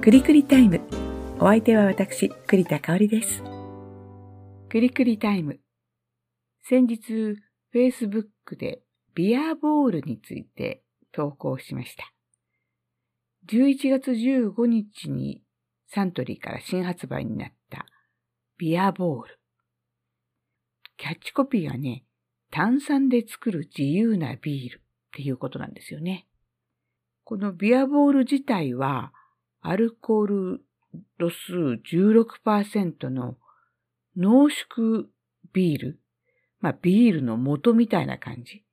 くりくりタイム。お相手は私、栗田香織です。くりくりタイム。先日、Facebook でビアボールについて投稿しました。11月15日にサントリーから新発売になったビアボール。キャッチコピーはね、炭酸で作る自由なビールっていうことなんですよね。このビアボール自体はアルコール度数16%の濃縮ビール。まあビールの元みたいな感じ。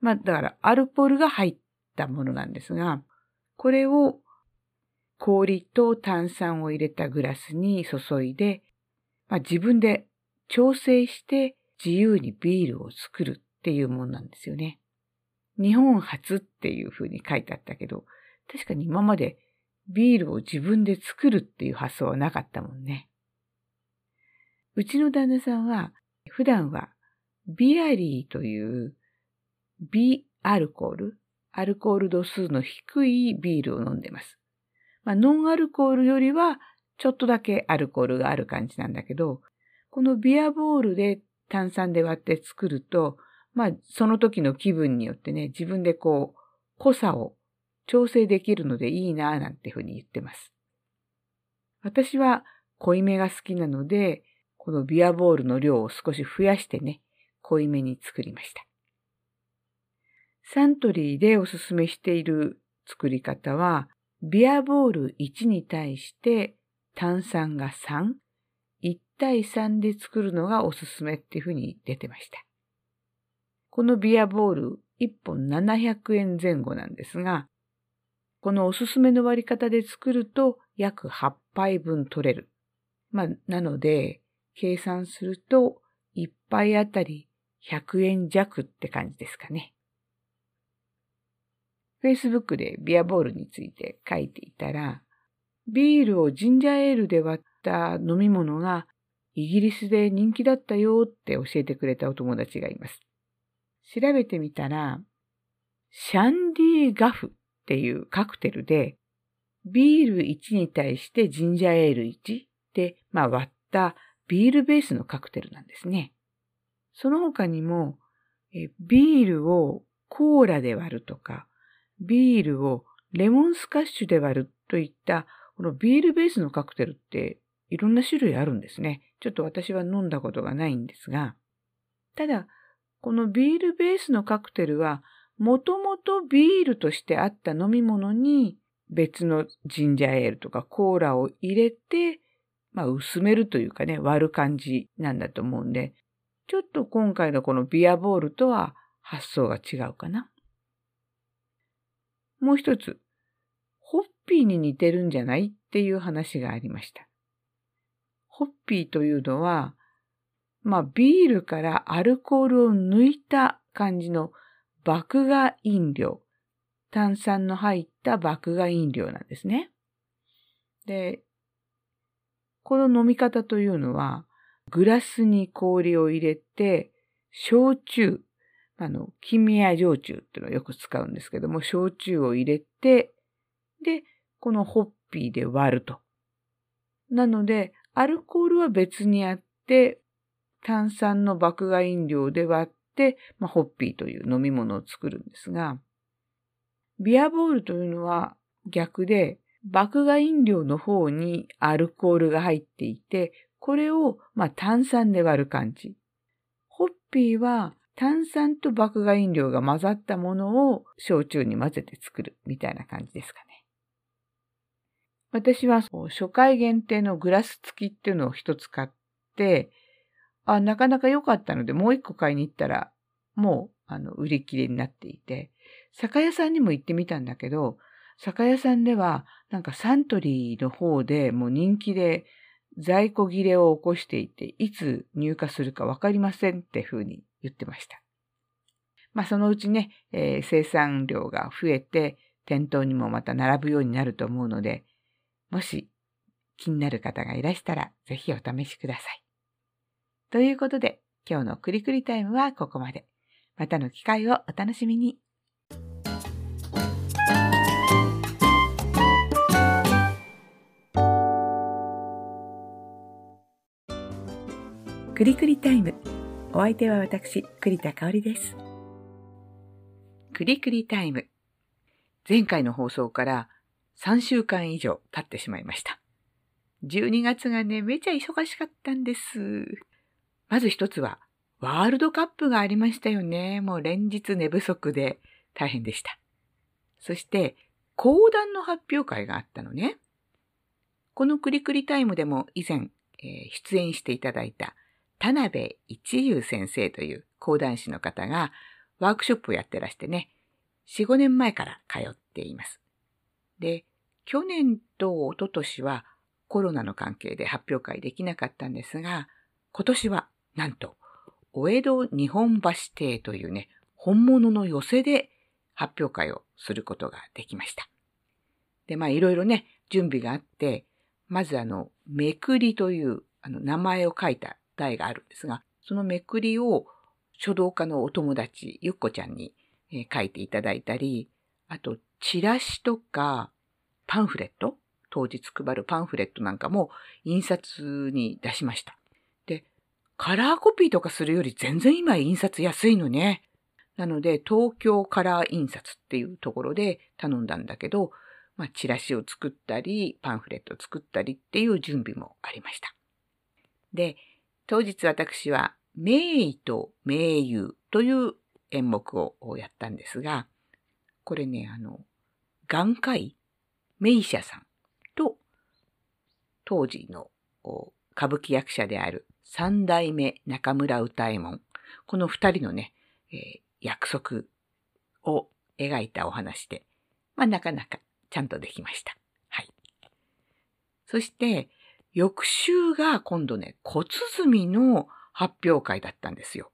まあだからアルコールが入ったものなんですが、これを氷と炭酸を入れたグラスに注いで、まあ、自分で調整して自由にビールを作るっていうものなんですよね。日本初っていうふうに書いてあったけど、確かに今までビールを自分で作るっていう発想はなかったもんね。うちの旦那さんは普段はビアリーというビアルコール、アルコール度数の低いビールを飲んでます。まあ、ノンアルコールよりはちょっとだけアルコールがある感じなんだけど、このビアボールで炭酸で割って作ると、まあ、その時の気分によってね、自分でこう、濃さを調整できるのでいいなぁなんてふうに言ってます。私は濃いめが好きなので、このビアボールの量を少し増やしてね、濃いめに作りました。サントリーでおすすめしている作り方は、ビアボール1に対して炭酸が3、1対3で作るのがおすすめっていうふうに出てました。このビアボール1本700円前後なんですが、このおすすめの割り方で作ると約8杯分取れる。まあ、なので、計算すると1杯あたり100円弱って感じですかね。Facebook でビアボールについて書いていたら、ビールをジンジャーエールで割った飲み物がイギリスで人気だったよって教えてくれたお友達がいます。調べてみたら、シャンディーガフっていうカクテルで、ビール1に対してジンジャーエール1で、まあ割ったビールベースのカクテルなんですね。その他にも、えビールをコーラで割るとか、ビールをレモンスカッシュで割るといった、このビールベースのカクテルっていろんな種類あるんですね。ちょっと私は飲んだことがないんですが、ただ、このビールベースのカクテルはもともとビールとしてあった飲み物に別のジンジャーエールとかコーラを入れて、まあ薄めるというかね、割る感じなんだと思うんで、ちょっと今回のこのビアボールとは発想が違うかな。もう一つ、ホッピーに似てるんじゃないっていう話がありました。ホッピーというのは、まあビールからアルコールを抜いた感じの麦芽飲料。炭酸の入った麦芽飲料なんですね。で、この飲み方というのは、グラスに氷を入れて、焼酎、あの、金宮焼酎っていうのをよく使うんですけども、焼酎を入れて、で、このホッピーで割ると。なので、アルコールは別にあって、炭酸の麦芽飲料で割っ、まあ、ホッピーという飲み物を作るんですが、ビアボールというのは逆で、麦芽飲料の方にアルコールが入っていて、これを、まあ、炭酸で割る感じ。ホッピーは炭酸と麦芽飲料が混ざったものを焼酎に混ぜて作るみたいな感じですかね。私は初回限定のグラス付きっていうのを一つ買って、あ、なかなか良かったので、もう一個買いに行ったら、もう、あの、売り切れになっていて、酒屋さんにも行ってみたんだけど、酒屋さんでは、なんかサントリーの方でもう人気で在庫切れを起こしていて、いつ入荷するかわかりませんって風に言ってました。まあそのうちね、えー、生産量が増えて、店頭にもまた並ぶようになると思うので、もし気になる方がいらしたら、ぜひお試しください。ということで、今日のくりくりタイムはここまで。またの機会をお楽しみに。くりくりタイム。お相手は私、栗田香織です。くりくりタイム。前回の放送から3週間以上経ってしまいました。12月がね、めちゃ忙しかったんです。まず一つは、ワールドカップがありましたよね。もう連日寝不足で大変でした。そして、講談の発表会があったのね。このクリクリタイムでも以前、えー、出演していただいた田辺一優先生という講談師の方がワークショップをやってらしてね、4、5年前から通っています。で、去年と一昨年はコロナの関係で発表会できなかったんですが、今年はなんと、お江戸日本橋邸というね、本物の寄せで発表会をすることができました。で、まあいろいろね、準備があって、まずあの、めくりというあの名前を書いた台があるんですが、そのめくりを書道家のお友達、ゆっこちゃんに、えー、書いていただいたり、あと、チラシとか、パンフレット当日配るパンフレットなんかも印刷に出しました。カラーコピーとかするより全然今印刷安いのね。なので、東京カラー印刷っていうところで頼んだんだけど、まあ、チラシを作ったり、パンフレットを作ったりっていう準備もありました。で、当日私は、名医と名優という演目をやったんですが、これね、あの、眼科医、名医者さんと、当時の歌舞伎役者である三代目中村歌右衛門、この二人のね、えー、約束を描いたお話で、まあなかなかちゃんとできました。はい。そして、翌週が今度ね、小鼓の発表会だったんですよ。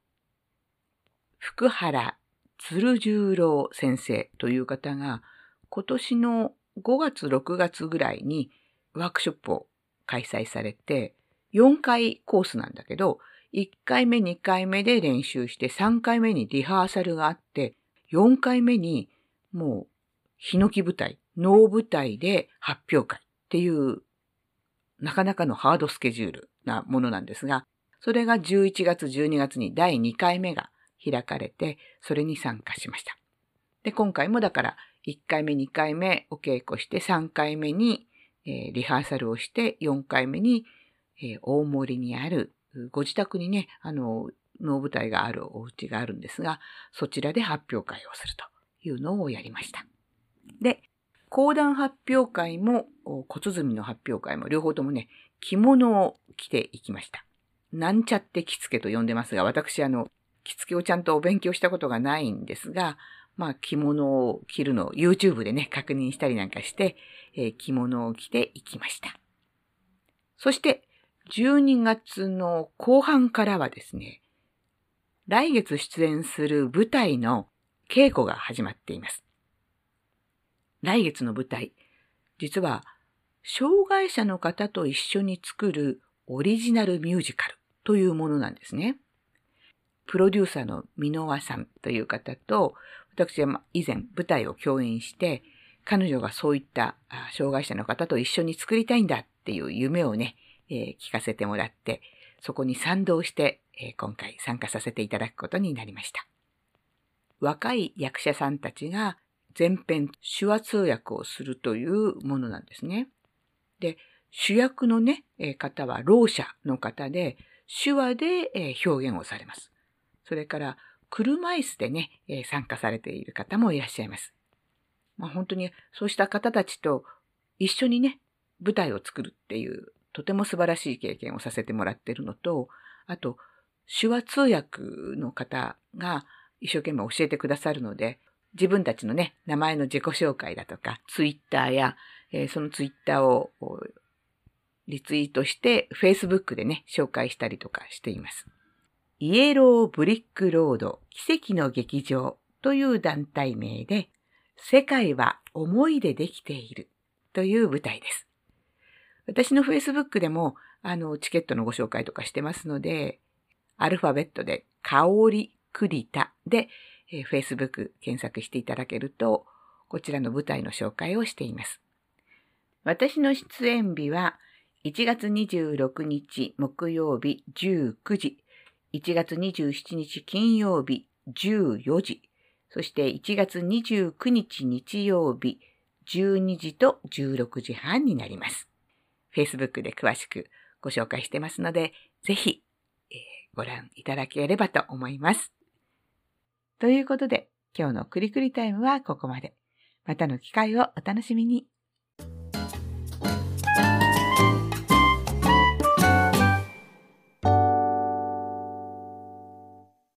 福原鶴十郎先生という方が、今年の5月、6月ぐらいにワークショップを開催されて、4回コースなんだけど、1回目、2回目で練習して、3回目にリハーサルがあって、4回目にもう、ヒノキ舞台、能舞台で発表会っていう、なかなかのハードスケジュールなものなんですが、それが11月、12月に第2回目が開かれて、それに参加しました。で、今回もだから、1回目、2回目お稽古して、3回目に、えー、リハーサルをして、4回目に、えー、大森にあるご自宅にね、あの、能舞台があるお家があるんですが、そちらで発表会をするというのをやりました。で、講談発表会も小鼓の発表会も両方ともね、着物を着ていきました。なんちゃって着付けと呼んでますが、私あの、着付けをちゃんとお勉強したことがないんですが、まあ着物を着るのを YouTube でね、確認したりなんかして、えー、着物を着ていきました。そして、12月の後半からはですね、来月出演する舞台の稽古が始まっています。来月の舞台、実は、障害者の方と一緒に作るオリジナルミュージカルというものなんですね。プロデューサーの箕輪さんという方と、私は以前舞台を共演して、彼女がそういった障害者の方と一緒に作りたいんだっていう夢をね、えー、聞かせてもらって、そこに賛同して、えー、今回参加させていただくことになりました。若い役者さんたちが全編手話通訳をするというものなんですね。で、主役のね、えー、方はろう者の方で、手話で、えー、表現をされます。それから、車椅子でね、えー、参加されている方もいらっしゃいます。まあ、本当にそうした方たちと一緒にね、舞台を作るっていうとても素晴らしい経験をさせてもらっているのと、あと、手話通訳の方が一生懸命教えてくださるので、自分たちのね、名前の自己紹介だとか、ツイッターや、えー、そのツイッターをリツイートして、Facebook でね、紹介したりとかしています。イエローブリックロード奇跡の劇場という団体名で、世界は思いでできているという舞台です。私の Facebook でも、あの、チケットのご紹介とかしてますので、アルファベットで、香り栗田で、えー、Facebook 検索していただけると、こちらの舞台の紹介をしています。私の出演日は1月26日木曜日19時、1月27日金曜日14時、そして1月29日日曜日12時と16時半になります。Facebook で詳しくご紹介してますので、ぜひ、えー、ご覧いただければと思います。ということで、今日のクリクリタイムはここまで。またの機会をお楽しみに。